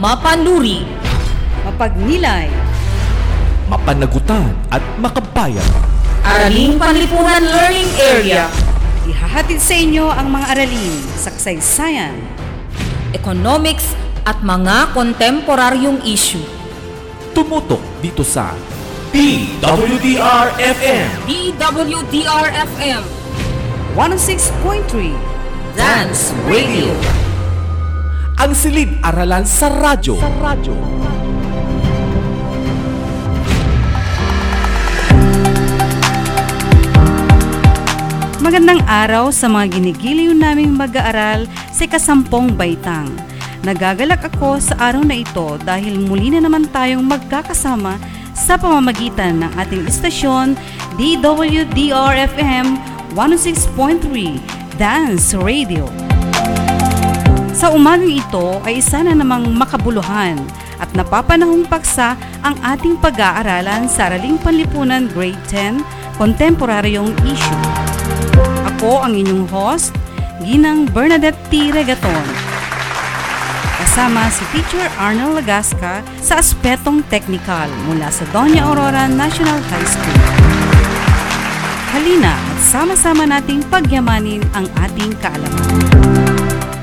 Mapanuri, mapagnilay, mapanagutan at makabayan. Araling Panlipunan Learning Area, ihahatid sa inyo ang mga aralin sa kasaysayan, Economics at mga kontemporaryong issue. Tumutok dito sa DWDR-FM DWDR-FM 106.3 Dance Radio. Ang silid-aralan sa radyo. Sa radyo. Magandang araw sa mga ginigiliw naming mag-aaral sa kasampung baitang. Nagagalak ako sa araw na ito dahil muli na naman tayong magkakasama sa pamamagitan ng ating istasyon DWDR-FM 106.3 Dance Radio. Sa umagang ito ay isa na namang makabuluhan at napapanahong paksa ang ating pag-aaralan sa Araling Panlipunan Grade 10 Kontemporaryong Issue. Ako ang inyong host, Ginang Bernadette T. Regaton. Kasama si Teacher Arnold Lagasca sa Aspetong Technical mula sa Doña Aurora National High School. Halina at sama-sama nating pagyamanin ang ating kaalaman.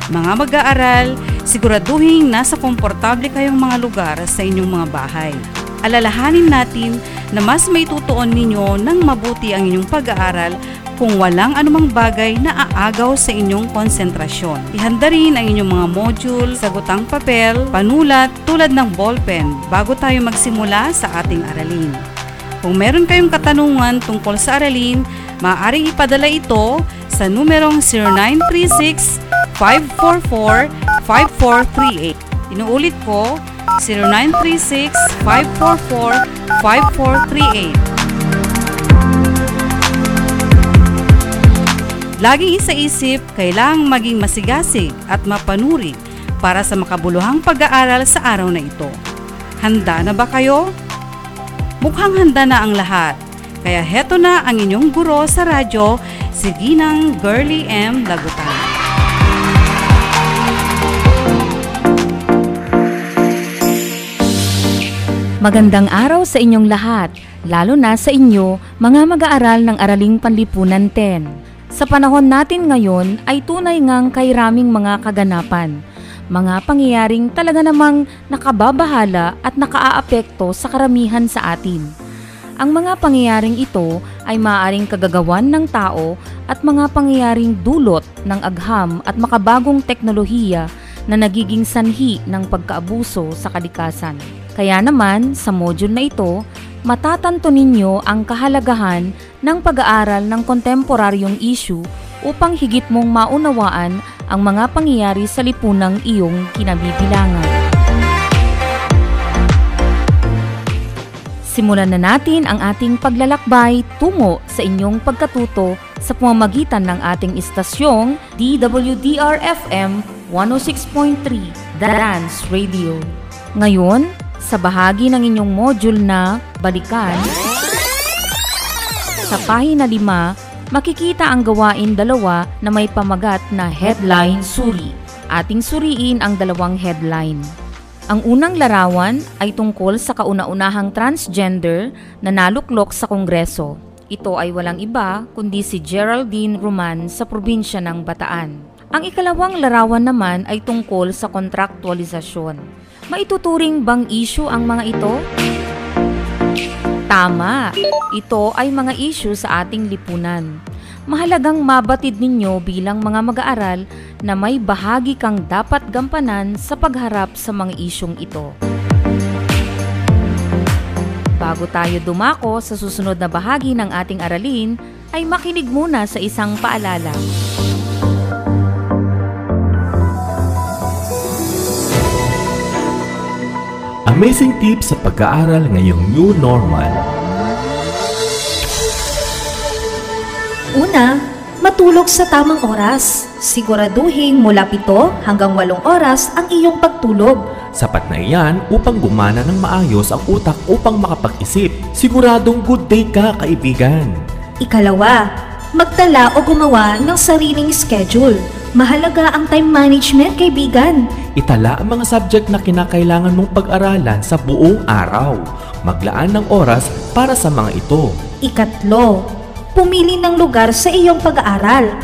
Mga mag-aaral, siguraduhin nasa komportable kayong mga lugar sa inyong mga bahay. Alalahanin natin na mas may tutuon ninyo ng mabuti ang inyong pag-aaral kung walang anumang bagay na aagaw sa inyong konsentrasyon. Ihanda rin ang inyong mga module, sagutang papel, panulat tulad ng ballpen bago tayo magsimula sa ating aralin. Kung meron kayong katanungan tungkol sa aralin, maaaring ipadala ito sa numerong 0936-544-5438. Inuulit ko, 0936-544-5438. Laging isa-isip, kailangang maging masigasig at mapanuri para sa makabuluhang pag-aaral sa araw na ito. Handa na ba kayo? Mukhang handa na ang lahat. Kaya heto na ang inyong guro sa radyo, si Ginang Girly M. Lagutan. Magandang araw sa inyong lahat, lalo na sa inyo, mga mag-aaral ng Araling Panlipunan 10. Sa panahon natin ngayon ay tunay ngang kay raming mga kaganapan, mga pangyayaring talaga namang nakababahala at nakaaapekto sa karamihan sa atin. Ang mga pangyayaring ito ay maaaring kagagawan ng tao at mga pangyayaring dulot ng agham at makabagong teknolohiya na nagiging sanhi ng pagkaabuso sa kalikasan. Kaya naman, sa module na ito, matatanto ninyo ang kahalagahan ng pag-aaral ng kontemporaryong issue upang higit mong maunawaan ang mga pangyayari sa lipunang iyong kinabibilangan. Simulan na natin ang ating paglalakbay tungo sa inyong pagkatuto sa pamamagitan ng ating istasyong DWDR-FM 106.3 Dance Radio. Ngayon, sa bahagi ng inyong module na Balikan, sa pahina 5, makikita ang gawain dalawa na may pamagat na Headline Suri. Ating suriin ang dalawang headline. Ang unang larawan ay tungkol sa kauna-unahang transgender na naluklok sa Kongreso. Ito ay walang iba kundi si Geraldine Roman sa probinsya ng Bataan. Ang ikalawang larawan naman ay tungkol sa kontraktualisasyon. Maituturing bang issue ang mga ito? Tama, ito ay mga issue sa ating lipunan. Mahalagang mabatid ninyo bilang mga mag-aaral na may bahagi kang dapat gampanan sa pagharap sa mga isyong ito. Bago tayo dumako sa susunod na bahagi ng ating aralin, ay makinig muna sa isang paalala. Amazing tips sa pag-aaral ngayong new normal. Una, matulog sa tamang oras. Siguraduhin mula 7 hanggang 8 oras ang iyong pagtulog. Sapat na iyan upang gumana ng maayos ang utak upang makapag-isip. Siguradong good day ka, kaibigan. Ikalawa, magtala o gumawa ng sariling schedule. Mahalaga ang time management, kaibigan. Itala ang mga subject na kinakailangan mong pag-aralan sa buong araw. Maglaan ng oras para sa mga ito. Ikatlo, pumili ng lugar sa iyong pag-aaral.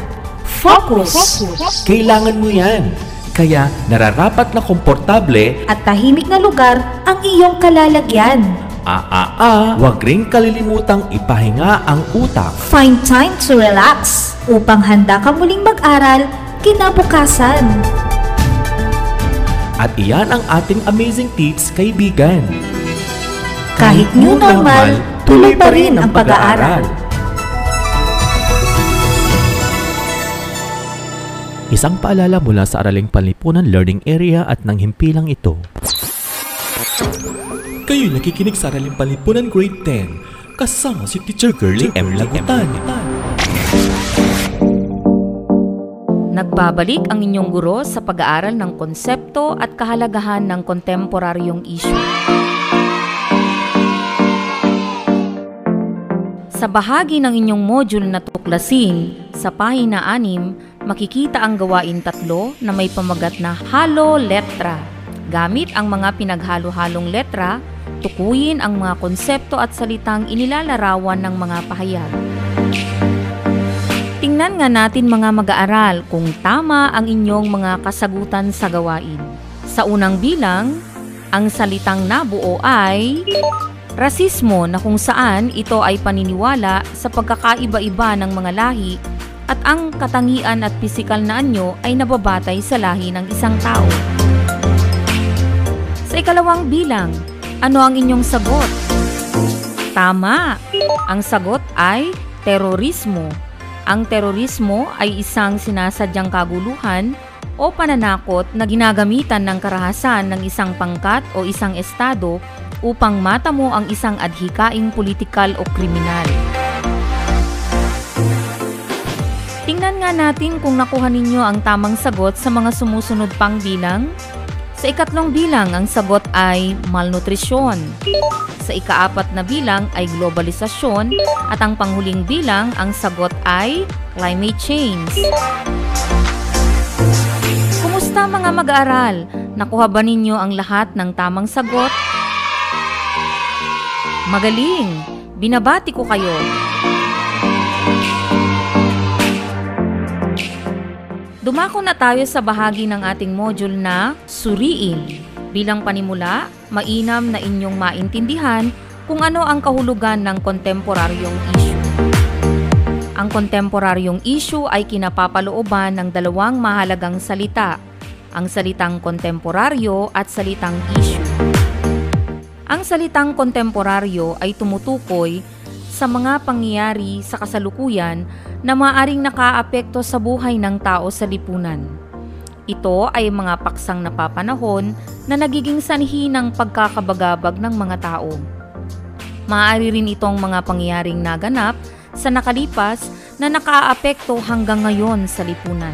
Focus! Kailangan mo yan. Kaya nararapat na komportable, At tahimik na lugar ang iyong kalalagyan. a-a-a, huwag ring kalilimutang ipahinga ang utak. Find time to relax upang handa ka muling mag-aral kinabukasan. At iyan ang ating amazing tips, kaibigan. Kahit new normal, tuloy pa rin ang pag-aaral. Isang paalala mula sa Araling Panlipunan Learning Area at ng himpilang ito. Kayo'y nakikinig sa Araling Panlipunan Grade 10 kasama si Teacher Girlie M. Lagutan. Nagbabalik ang inyong guro sa pag-aaral ng konsepto at kahalagahan ng kontemporaryong issue. Sa bahagi ng inyong module na tuklasin, sa pahina 6, makikita ang gawain tatlo na may pamagat na halo letra. Gamit ang mga pinaghalo-halong letra, tukuyin ang mga konsepto at salitang inilalarawan ng mga pahayag. Tingnan nga natin mga mag-aaral kung tama ang inyong mga kasagutan sa gawain. Sa unang bilang, ang salitang nabuo ay rasismo na kung saan ito ay paniniwala sa pagkakaiba-iba ng mga lahi at ang katangian at pisikal na anyo ay nababatay sa lahi ng isang tao. Sa ikalawang bilang, ano ang inyong sagot? Tama! Ang sagot ay terorismo. Ang terorismo ay isang sinasadyang kaguluhan o pananakot na ginagamitan ng karahasan ng isang pangkat o isang estado upang matamo ang isang adhikaing politikal o kriminal. Tingnan nga natin kung nakuha ninyo ang tamang sagot sa mga sumusunod pang bilang. Sa ikatlong bilang, ang sagot ay malnutrisyon. Sa ikaapat na bilang ay globalisasyon at ang panghuling bilang, ang sagot ay climate change. Kumusta mga mag-aaral? Nakuha ba ninyo ang lahat ng tamang sagot? Magaling! Binabati ko kayo. Dumako na tayo sa bahagi ng ating module na Suriin. Bilang panimula, mainam na inyong maintindihan kung ano ang kahulugan ng kontemporaryong issue. Ang kontemporaryong issue ay kinapapalooban ng dalawang mahalagang salita, ang salitang kontemporaryo at salitang issue. Ang salitang kontemporaryo ay tumutukoy sa mga pangyayari sa kasalukuyan na maaring nakaapekto sa buhay ng tao sa lipunan. Ito ay mga paksang napapanahon na nagiging sanhi ng pagkakabagabag ng mga tao. Maaari rin itong mga pangyayaring naganap sa nakalipas na nakaapekto hanggang ngayon sa lipunan.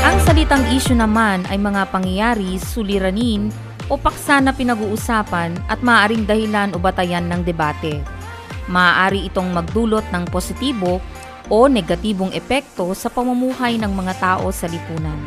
Ang salitang issue naman ay mga pangyayari, suliranin o paksa na pinag-uusapan at maaaring dahilan o batayan ng debate. Maaari itong magdulot ng positibo o negatibong epekto sa pamumuhay ng mga tao sa lipunan.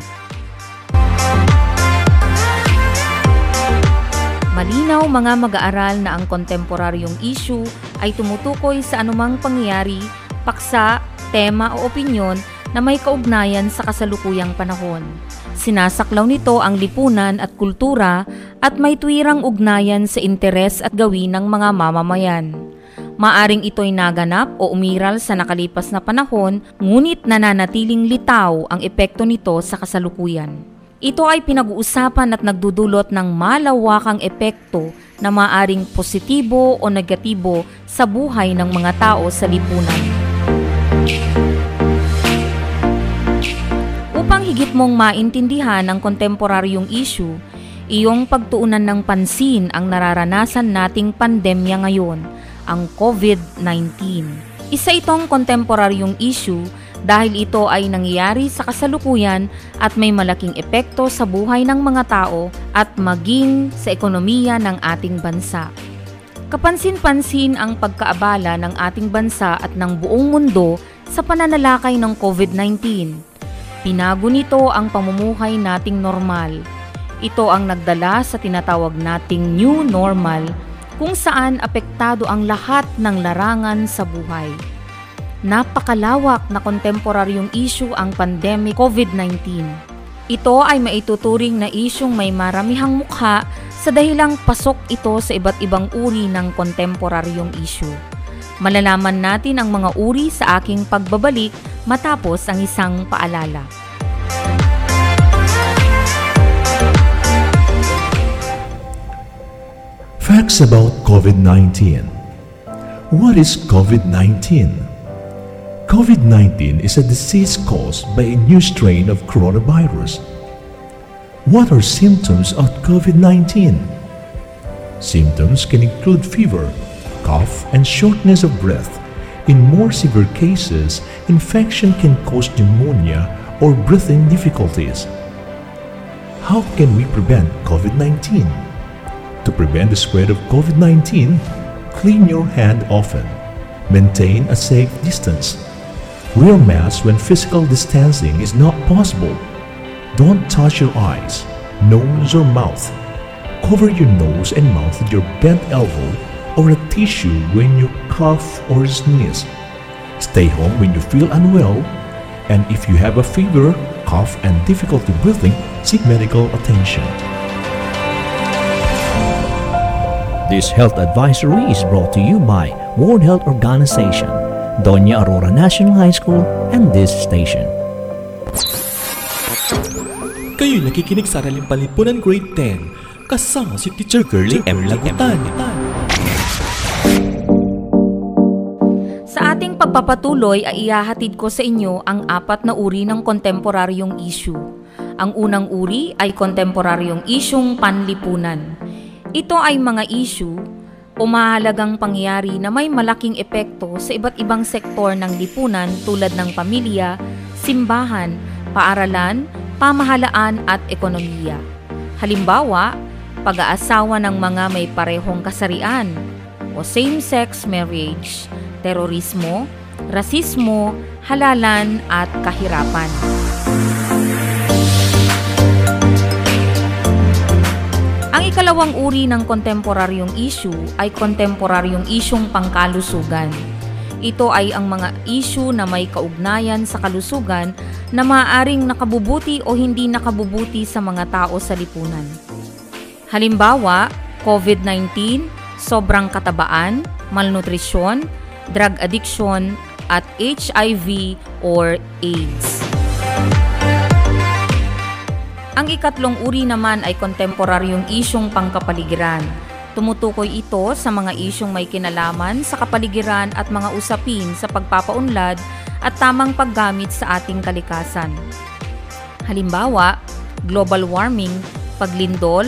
Malinaw mga mag-aaral na ang kontemporaryong issue ay tumutukoy sa anumang pangyayari, paksa, tema o opinyon na may kaugnayan sa kasalukuyang panahon. Sinasaklaw nito ang lipunan at kultura at may tuwirang ugnayan sa interes at gawin ng mga mamamayan. Maaring ito'y naganap o umiral sa nakalipas na panahon, ngunit nananatiling litaw ang epekto nito sa kasalukuyan. Ito ay pinag-uusapan at nagdudulot ng malawakang epekto na maaring positibo o negatibo sa buhay ng mga tao sa lipunan. Upang higit mong maintindihan ang kontemporaryong issue, iyong pagtuunan ng pansin ang nararanasan nating pandemya ngayon, ang COVID-19. Isa itong kontemporaryong issue dahil ito ay nangyayari sa kasalukuyan at may malaking epekto sa buhay ng mga tao at maging sa ekonomiya ng ating bansa. Kapansin-pansin ang pagkaabala ng ating bansa at ng buong mundo sa pananalakay ng COVID-19. Pinago nito ang pamumuhay nating normal. Ito ang nagdala sa tinatawag nating new normal kung saan apektado ang lahat ng larangan sa buhay. Napakalawak na kontemporaryong issue ang pandemic COVID-19. Ito ay maituturing na isyong may maramihang mukha sa dahilang pasok ito sa iba't ibang uri ng kontemporaryong issue. Malalaman natin ang mga uri sa aking pagbabalik matapos ang isang paalala. Facts about COVID 19. What is COVID 19? COVID 19 is a disease caused by a new strain of coronavirus. What are symptoms of COVID 19? Symptoms can include fever, cough, and shortness of breath. In more severe cases, infection can cause pneumonia or breathing difficulties. How can we prevent COVID 19? To prevent the spread of COVID 19, clean your hand often. Maintain a safe distance. Wear masks when physical distancing is not possible. Don't touch your eyes, nose, or mouth. Cover your nose and mouth with your bent elbow or a tissue when you cough or sneeze. Stay home when you feel unwell, and if you have a fever, cough, and difficulty breathing, seek medical attention. This health advisory is brought to you by World Health Organization, Doña Aurora National High School, and this station. Kayo nakikinig sa Araling Palipunan Grade 10 kasama si Teacher Girlie M. Lagutan. Sa ating pagpapatuloy ay ihahatid ko sa inyo ang apat na uri ng kontemporaryong issue. Ang unang uri ay kontemporaryong isyung panlipunan. Ito ay mga issue o mahalagang pangyayari na may malaking epekto sa iba't ibang sektor ng lipunan tulad ng pamilya, simbahan, paaralan, pamahalaan at ekonomiya. Halimbawa, pag-aasawa ng mga may parehong kasarian o same-sex marriage, terorismo, rasismo, halalan at kahirapan. Ang ikalawang uri ng kontemporaryong issue ay kontemporaryong isyong pangkalusugan. Ito ay ang mga issue na may kaugnayan sa kalusugan na maaaring nakabubuti o hindi nakabubuti sa mga tao sa lipunan. Halimbawa, COVID-19, sobrang katabaan, malnutrisyon, drug addiction, at HIV or AIDS. Ang ikatlong uri naman ay kontemporaryong isyong pangkapaligiran. Tumutukoy ito sa mga isyong may kinalaman sa kapaligiran at mga usapin sa pagpapaunlad at tamang paggamit sa ating kalikasan. Halimbawa, global warming, paglindol,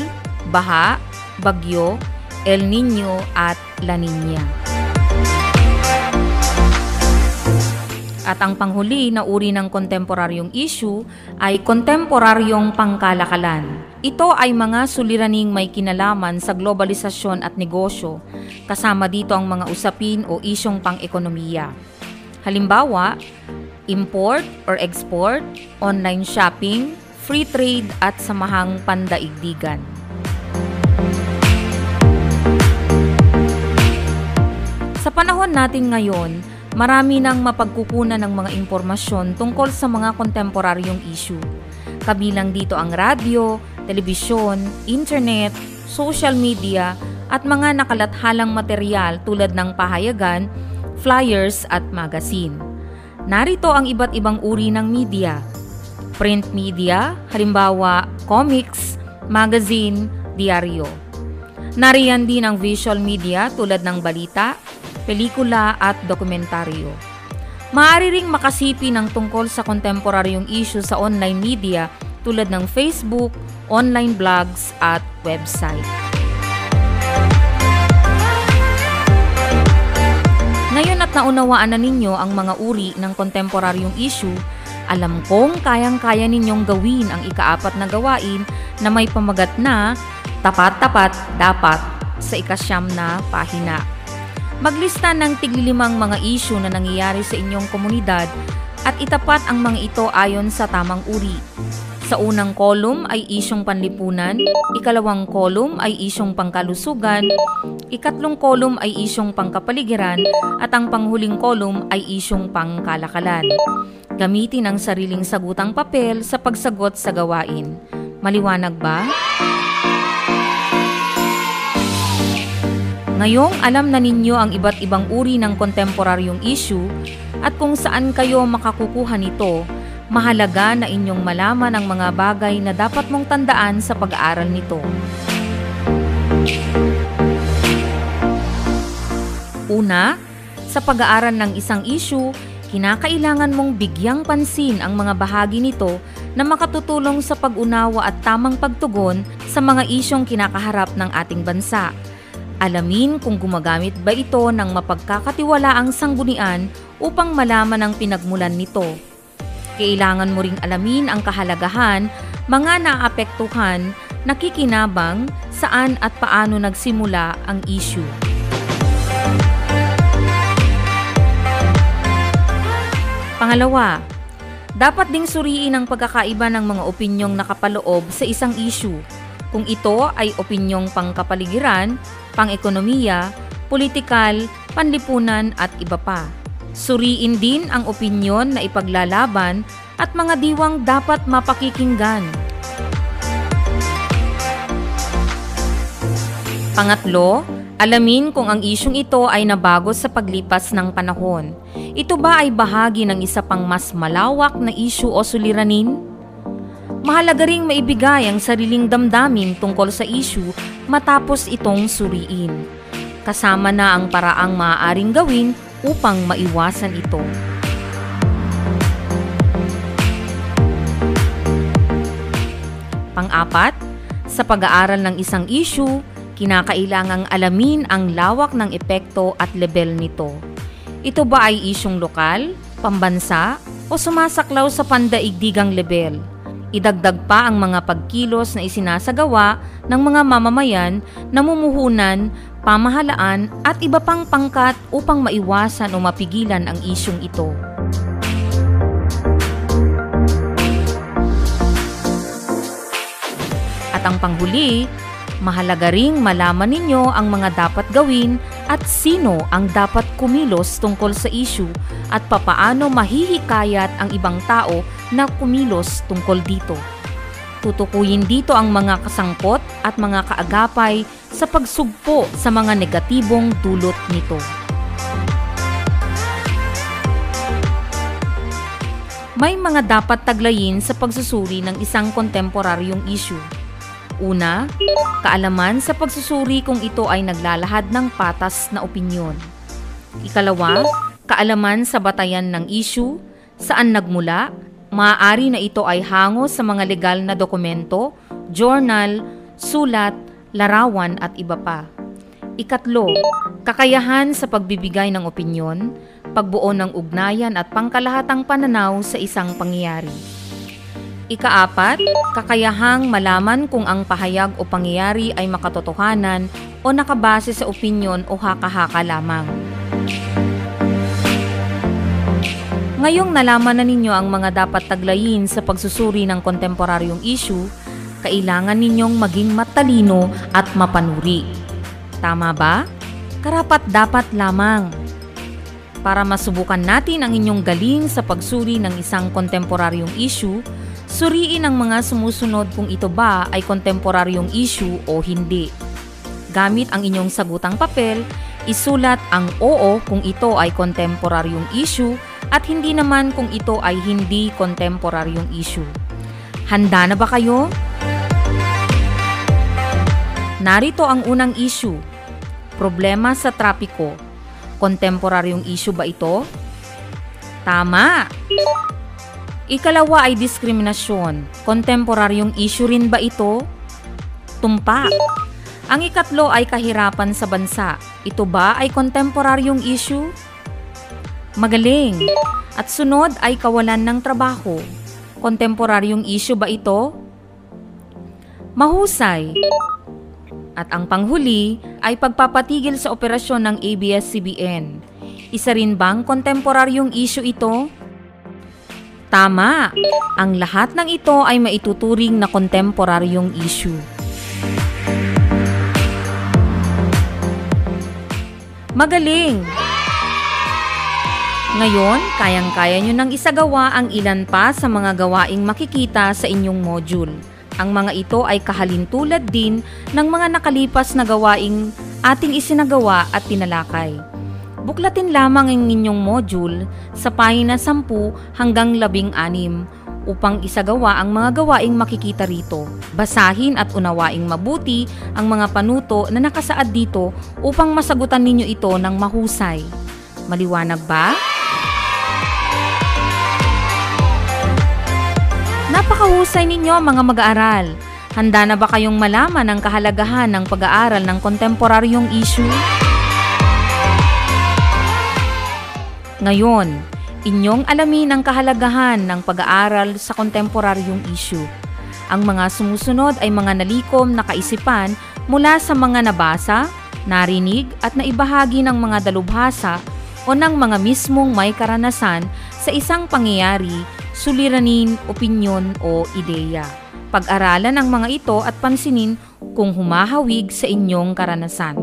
baha, bagyo, El Nino at La Nina. At ang panghuli na uri ng kontemporaryong issue ay kontemporaryong pangkalakalan. Ito ay mga suliraning may kinalaman sa globalisasyon at negosyo, kasama dito ang mga usapin o isyong pang-ekonomiya. Halimbawa, import or export, online shopping, free trade at samahang pandaigdigan. Sa panahon natin ngayon, marami nang mapagkukunan ng mga impormasyon tungkol sa mga kontemporaryong issue. Kabilang dito ang radyo, telebisyon, internet, social media, at mga nakalathalang material tulad ng pahayagan, flyers at magazine. Narito ang iba't ibang uri ng media. Print media, halimbawa comics, magazine, diaryo. Nariyan din ang visual media tulad ng balita, pelikula at dokumentaryo. Maaari ring makasipi ng tungkol sa kontemporaryong issue sa online media tulad ng Facebook, online blogs at website. Ngayon at naunawaan na ninyo ang mga uri ng kontemporaryong issue, alam kong kayang-kaya ninyong gawin ang ikaapat na gawain na may pamagat na tapat-tapat dapat sa ikasyam na pahina. Maglista ng tiglilimang mga issue na nangyayari sa inyong komunidad at itapat ang mga ito ayon sa tamang uri. Sa unang kolum ay isyong panlipunan, ikalawang kolum ay isyong pangkalusugan, ikatlong kolum ay isyong pangkapaligiran, at ang panghuling kolum ay isyong pangkalakalan. Gamitin ang sariling sagutang papel sa pagsagot sa gawain. Maliwanag ba? Ngayong alam na ninyo ang iba't ibang uri ng kontemporaryong issue at kung saan kayo makakukuha nito, mahalaga na inyong malaman ang mga bagay na dapat mong tandaan sa pag-aaral nito. Una, sa pag-aaral ng isang issue, kinakailangan mong bigyang pansin ang mga bahagi nito na makatutulong sa pag-unawa at tamang pagtugon sa mga isyong kinakaharap ng ating bansa. Alamin kung gumagamit ba ito ng mapagkakatiwalaang sanggunian upang malaman ang pinagmulan nito. Kailangan mo ring alamin ang kahalagahan, mga naapektuhan, nakikinabang, saan at paano nagsimula ang issue. Pangalawa, dapat ding suriin ang pagkakaiba ng mga opinyong nakapaloob sa isang issue. Kung ito ay opinyong pangkapaligiran, pang-ekonomiya, politikal, panlipunan at iba pa. Suriin din ang opinyon na ipaglalaban at mga diwang dapat mapakikinggan. Pangatlo, alamin kung ang isyong ito ay nabago sa paglipas ng panahon. Ito ba ay bahagi ng isa pang mas malawak na isyu o suliranin? Mahalaga ring maibigay ang sariling damdamin tungkol sa isyu matapos itong suriin. Kasama na ang paraang maaaring gawin upang maiwasan ito. Pang-apat, sa pag-aaral ng isang issue, kinakailangang alamin ang lawak ng epekto at level nito. Ito ba ay isyong lokal, pambansa, o sumasaklaw sa pandaigdigang level? Idagdag pa ang mga pagkilos na isinasagawa ng mga mamamayan, namumuhunan, pamahalaan at iba pang pangkat upang maiwasan o mapigilan ang isyong ito. At ang panghuli, mahalaga ring malaman ninyo ang mga dapat gawin at sino ang dapat kumilos tungkol sa issue at papaano mahihikayat ang ibang tao na kumilos tungkol dito. Tutukuyin dito ang mga kasangkot at mga kaagapay sa pagsugpo sa mga negatibong dulot nito. May mga dapat taglayin sa pagsusuri ng isang kontemporaryong issue. Una, kaalaman sa pagsusuri kung ito ay naglalahad ng patas na opinyon. Ikalawa, kaalaman sa batayan ng issue, saan nagmula, maaari na ito ay hango sa mga legal na dokumento, journal, sulat, larawan at iba pa. Ikatlo, kakayahan sa pagbibigay ng opinyon, pagbuo ng ugnayan at pangkalahatang pananaw sa isang pangyayari. Ikaapat, kakayahang malaman kung ang pahayag o pangyayari ay makatotohanan o nakabase sa opinyon o haka-haka lamang. Ngayong nalaman na ninyo ang mga dapat taglayin sa pagsusuri ng kontemporaryong issue, kailangan ninyong maging matalino at mapanuri. Tama ba? Karapat dapat lamang. Para masubukan natin ang inyong galing sa pagsuri ng isang kontemporaryong issue, Suriin ang mga sumusunod kung ito ba ay kontemporaryong issue o hindi. Gamit ang inyong sagutang papel, isulat ang oo kung ito ay kontemporaryong issue at hindi naman kung ito ay hindi kontemporaryong issue. Handa na ba kayo? Narito ang unang issue. Problema sa trapiko. Kontemporaryong issue ba ito? Tama! Ikalawa ay diskriminasyon. Kontemporaryong issue rin ba ito? Tumpak. Ang ikatlo ay kahirapan sa bansa. Ito ba ay kontemporaryong issue? Magaling. At sunod ay kawalan ng trabaho. Kontemporaryong issue ba ito? Mahusay. At ang panghuli ay pagpapatigil sa operasyon ng ABS-CBN. Isa rin bang kontemporaryong issue ito? Tama! Ang lahat ng ito ay maituturing na kontemporaryong issue. Magaling! Ngayon, kayang-kaya nyo nang isagawa ang ilan pa sa mga gawaing makikita sa inyong module. Ang mga ito ay kahalintulad din ng mga nakalipas na gawaing ating isinagawa at tinalakay. Buklatin lamang ang inyong module sa pahina 10 hanggang 16 upang isagawa ang mga gawaing makikita rito. Basahin at unawaing mabuti ang mga panuto na nakasaad dito upang masagutan ninyo ito ng mahusay. Maliwanag ba? Napakahusay ninyo mga mag-aaral. Handa na ba kayong malaman ang kahalagahan ng pag-aaral ng kontemporaryong issue? Ngayon, inyong alamin ang kahalagahan ng pag-aaral sa kontemporaryong issue. Ang mga sumusunod ay mga nalikom na kaisipan mula sa mga nabasa, narinig at naibahagi ng mga dalubhasa o ng mga mismong may karanasan sa isang pangyayari suliranin, opinyon o ideya. Pag-aralan ang mga ito at pansinin kung humahawig sa inyong karanasan.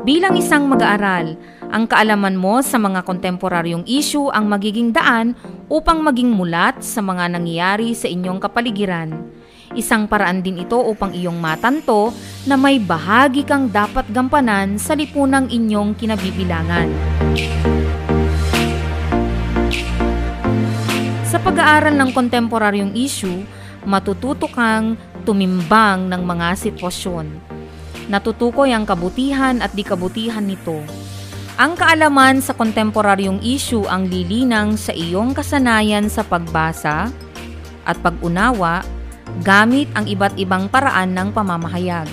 Bilang isang mag-aaral, ang kaalaman mo sa mga kontemporaryong issue ang magiging daan upang maging mulat sa mga nangyayari sa inyong kapaligiran. Isang paraan din ito upang iyong matanto na may bahagi kang dapat gampanan sa lipunang inyong kinabibilangan. Pag-aaral ng kontemporaryong issue, matututo kang tumimbang ng mga sitwasyon. Natutukoy ang kabutihan at di kabutihan nito. Ang kaalaman sa kontemporaryong issue ang lilinang sa iyong kasanayan sa pagbasa at pag-unawa gamit ang iba't ibang paraan ng pamamahayag.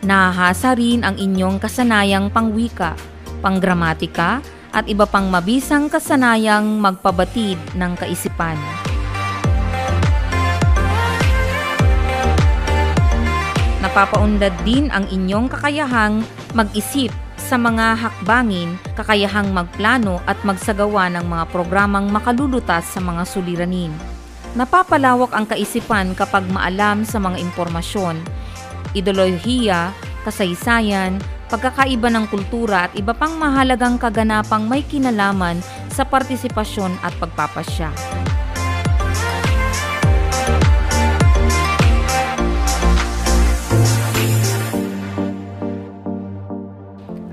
Nahahasa rin ang inyong kasanayang pangwika, panggramatika, at iba pang mabisang kasanayang magpabatid ng kaisipan. Napapaundad din ang inyong kakayahang mag-isip sa mga hakbangin, kakayahang magplano at magsagawa ng mga programang makalulutas sa mga suliranin. Napapalawak ang kaisipan kapag maalam sa mga impormasyon, ideolohiya, kasaysayan, pagkakaiba ng kultura at iba pang mahalagang kaganapang may kinalaman sa partisipasyon at pagpapasya.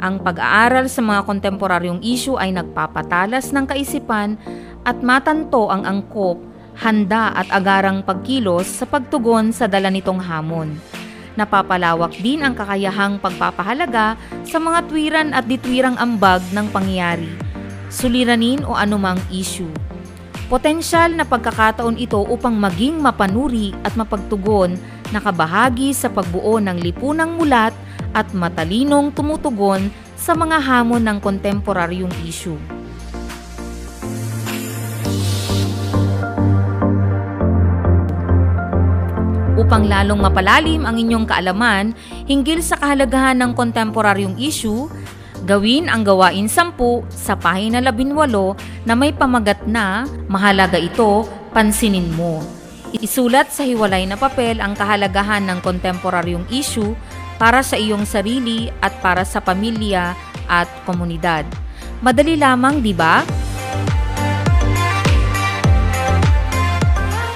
Ang pag-aaral sa mga kontemporaryong issue ay nagpapatalas ng kaisipan at matanto ang angkop, handa at agarang pagkilos sa pagtugon sa dala nitong hamon. Napapalawak din ang kakayahang pagpapahalaga sa mga tuwiran at ditwirang ambag ng pangyayari, suliranin o anumang issue. Potensyal na pagkakataon ito upang maging mapanuri at mapagtugon na kabahagi sa pagbuo ng lipunang mulat at matalinong tumutugon sa mga hamon ng kontemporaryong issue. Upang lalong mapalalim ang inyong kaalaman hinggil sa kahalagahan ng kontemporaryong issue, gawin ang gawain 10 sa pahina 18 na may pamagat na mahalaga ito, pansinin mo. Isulat sa hiwalay na papel ang kahalagahan ng kontemporaryong issue para sa iyong sarili at para sa pamilya at komunidad. Madali lamang, di ba?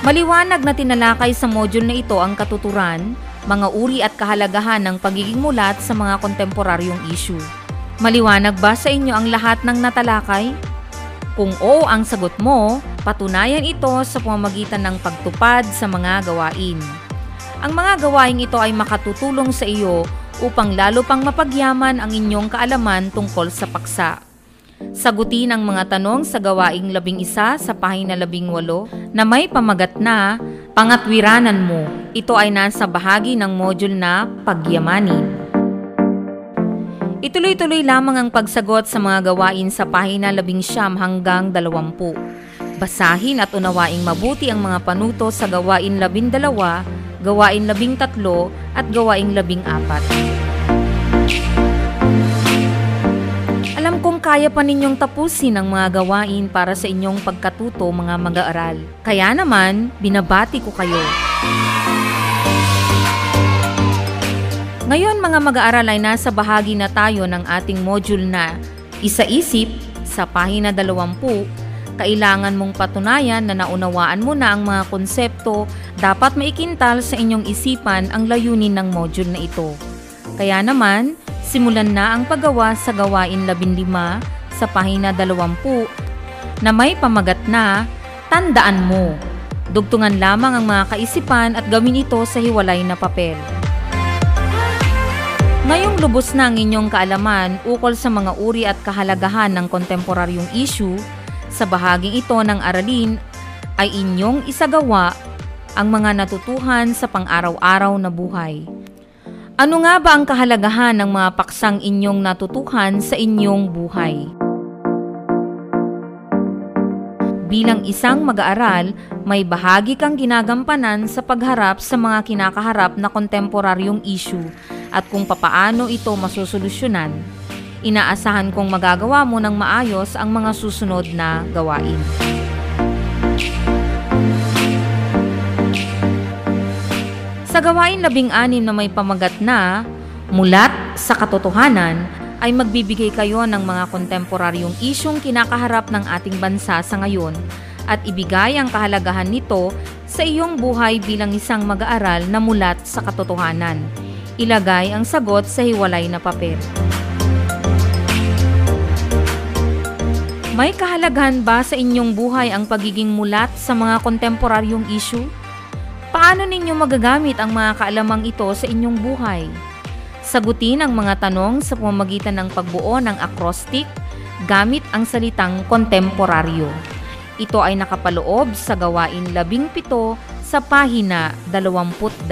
Maliwanag na tinalakay sa module na ito ang katuturan, mga uri at kahalagahan ng pagiging mulat sa mga kontemporaryong issue. Maliwanag ba sa inyo ang lahat ng natalakay? Kung oo ang sagot mo, patunayan ito sa pamamagitan ng pagtupad sa mga gawain. Ang mga gawain ito ay makatutulong sa iyo upang lalo pang mapagyaman ang inyong kaalaman tungkol sa paksa. Sagutin ang mga tanong sa gawaing labing isa sa pahina labing walo na may pamagat na Pangatwiranan mo. Ito ay nasa bahagi ng module na Pagyamanin. Ituloy-tuloy lamang ang pagsagot sa mga gawain sa pahina 19 hanggang 20. Basahin at unawaing mabuti ang mga panuto sa gawain 12, gawain 13 at gawain 14. Alam kong kaya pa ninyong tapusin ang mga gawain para sa inyong pagkatuto mga mag-aaral. Kaya naman, binabati ko kayo. Ngayon mga mag-aaral ay nasa bahagi na tayo ng ating module na Isa-isip sa pahina 20, kailangan mong patunayan na naunawaan mo na ang mga konsepto dapat maikintal sa inyong isipan ang layunin ng module na ito. Kaya naman, simulan na ang paggawa sa gawain 15 sa pahina 20 na may pamagat na Tandaan mo. Dugtungan lamang ang mga kaisipan at gawin ito sa hiwalay na papel. Ngayong lubos na ang inyong kaalaman ukol sa mga uri at kahalagahan ng kontemporaryong issue, sa bahaging ito ng aralin ay inyong isagawa ang mga natutuhan sa pang-araw-araw na buhay. Ano nga ba ang kahalagahan ng mga paksang inyong natutuhan sa inyong buhay? Bilang isang mag-aaral, may bahagi kang ginagampanan sa pagharap sa mga kinakaharap na kontemporaryong issue at kung papaano ito masusolusyonan. Inaasahan kong magagawa mo ng maayos ang mga susunod na gawain. Sa gawain labing anim na may pamagat na mulat sa katotohanan, ay magbibigay kayo ng mga kontemporaryong isyong kinakaharap ng ating bansa sa ngayon at ibigay ang kahalagahan nito sa iyong buhay bilang isang mag-aaral na mulat sa katotohanan. Ilagay ang sagot sa hiwalay na papel. May kahalagahan ba sa inyong buhay ang pagiging mulat sa mga kontemporaryong issue? Paano ninyo magagamit ang mga kaalamang ito sa inyong buhay? Sagutin ang mga tanong sa pamamagitan ng pagbuo ng acrostic gamit ang salitang kontemporaryo. Ito ay nakapaloob sa gawain 17 sa pahina 22.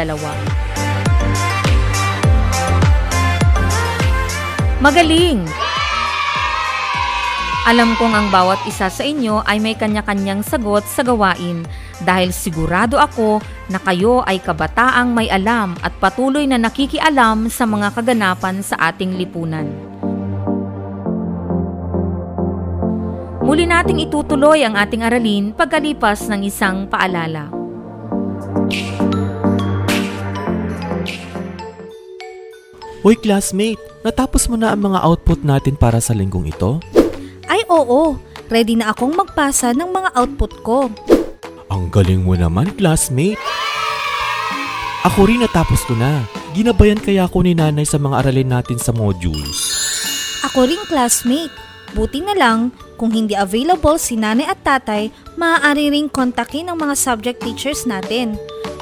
Magaling! Alam kong ang bawat isa sa inyo ay may kanya-kanyang sagot sa gawain dahil sigurado ako na kayo ay kabataang may alam at patuloy na nakikialam sa mga kaganapan sa ating lipunan. Muli nating itutuloy ang ating aralin pagkalipas ng isang paalala. Hoy classmate, natapos mo na ang mga output natin para sa linggong ito? Ay oo, ready na akong magpasa ng mga output ko. Ang galing mo naman, classmate. Ako rin natapos ko na. Ginabayan kaya ako ni nanay sa mga aralin natin sa modules. Ako ring classmate. Buti na lang, kung hindi available si nanay at tatay, maaari ring kontakin ang mga subject teachers natin.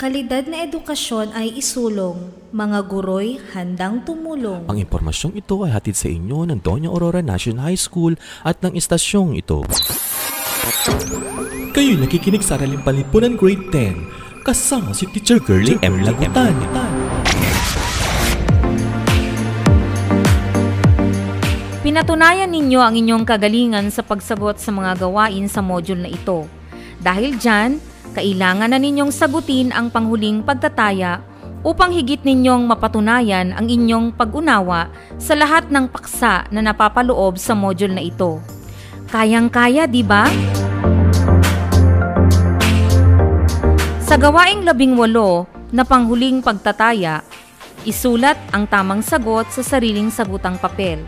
Kalidad na edukasyon ay isulong. Mga guro'y handang tumulong. Ang impormasyong ito ay hatid sa inyo ng Doña Aurora National High School at ng istasyong ito. Kayo'y nakikinig sa Araling Palipunan Grade 10 kasama si Teacher Girlie M. Lagutan. Pinatunayan ninyo ang inyong kagalingan sa pagsagot sa mga gawain sa module na ito. Dahil dyan, kailangan na ninyong sagutin ang panghuling pagtataya upang higit ninyong mapatunayan ang inyong pag-unawa sa lahat ng paksa na napapaloob sa module na ito. Kayang-kaya, di ba? Sa gawaing labing walo na panghuling pagtataya, isulat ang tamang sagot sa sariling sagutang papel.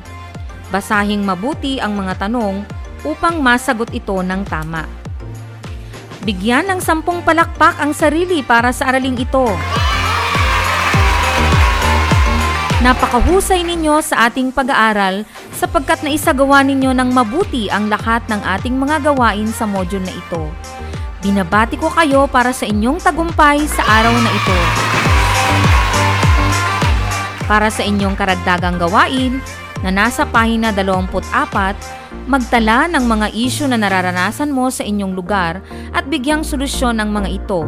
Basahing mabuti ang mga tanong upang masagot ito ng tama. Bigyan ng sampung palakpak ang sarili para sa araling ito. Napakahusay ninyo sa ating pag-aaral sapagkat naisagawa ninyo ng mabuti ang lahat ng ating mga gawain sa module na ito. Binabati ko kayo para sa inyong tagumpay sa araw na ito. Para sa inyong karagdagang gawain na nasa pahina 24, magtala ng mga isyu na nararanasan mo sa inyong lugar at bigyang solusyon ang mga ito.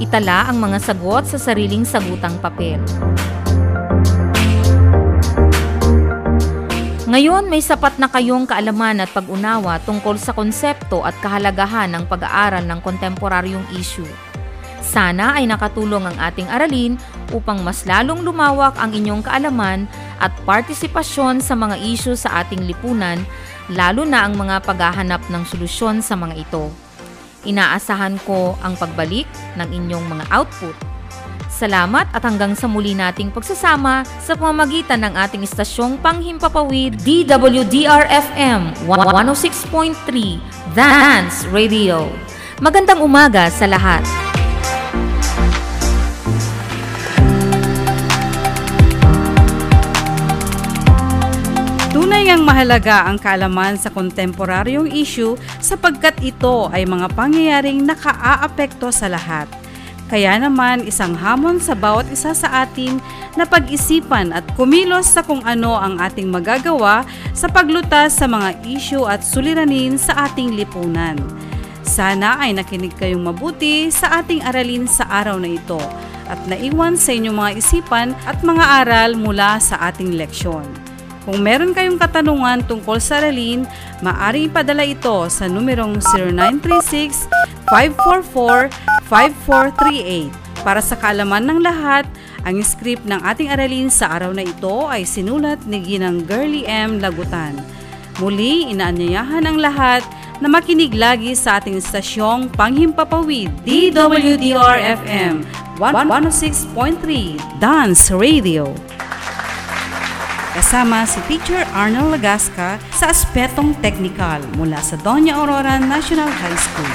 Itala ang mga sagot sa sariling sagutang papel. Ngayon may sapat na kayong kaalaman at pag-unawa tungkol sa konsepto at kahalagahan ng pag-aaral ng kontemporaryong issue. Sana ay nakatulong ang ating aralin upang mas lalong lumawak ang inyong kaalaman at partisipasyon sa mga issue sa ating lipunan, lalo na ang mga paghahanap ng solusyon sa mga ito. Inaasahan ko ang pagbalik ng inyong mga output Salamat at hanggang sa muli nating pagsasama sa pamamagitan ng ating istasyong panghimpapawid DWDR-FM 106.3 Dance Radio. Magandang umaga sa lahat. Tunay ngang mahalaga ang kaalaman sa kontemporaryong issue sapagkat ito ay mga pangyayaring nakaaapekto sa lahat. Kaya naman isang hamon sa bawat isa sa atin na pag-isipan at kumilos sa kung ano ang ating magagawa sa paglutas sa mga isyu at suliranin sa ating lipunan. Sana ay nakinig kayong mabuti sa ating aralin sa araw na ito at naiwan sa inyong mga isipan at mga aral mula sa ating leksyon. Kung meron kayong katanungan tungkol sa aralin, maaari ipadala ito sa numerong 0936 544-5438. Para sa kaalaman ng lahat, ang script ng ating aralin sa araw na ito ay sinulat ni Ginang Girly M. Lagutan. Muli, inaanyayahan ang lahat na makinig lagi sa ating stasyong Panghimpapawid DWDR-FM 106.3 Dance Radio. Kasama si Teacher Arnold Lagasca sa Aspetong Technical mula sa Doña Aurora National High School.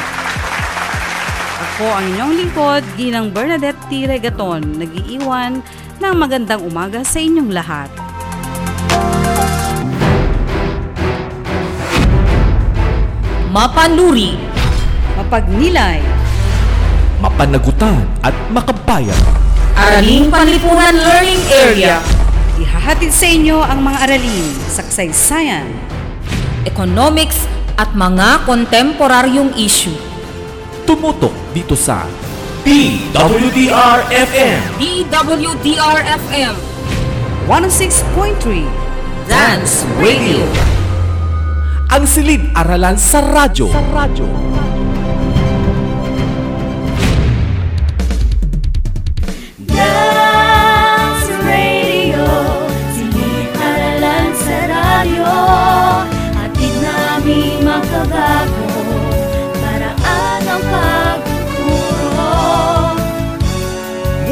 Ako ang inyong lingkod, Ginang Bernadette T. Regaton, nag-iiwan ng magandang umaga sa inyong lahat. Mapanuri, Mapagnilay, Mapanagutan at makabayan. Araling Panlipunan Learning Area, ihahatid sa inyo ang mga aralin, saksaysayan, Economics at mga kontemporaryong issue. Tumutok dito sa DWDR-FM DWDR-FM 106.3 Dance Radio. Ang silid-aralan sa radyo. Sa radyo.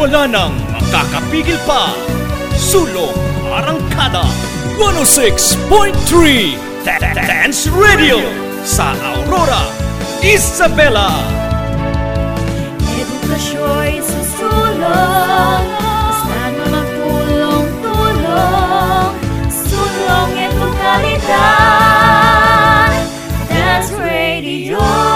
wala nang makakapigil pa. Sulong Arangkada 106.3 Dance Radio sa Aurora, Isabela. Edukasyo'y susulong, basta'n magtulong-tulong, sulong edukalidad, Dance Radio.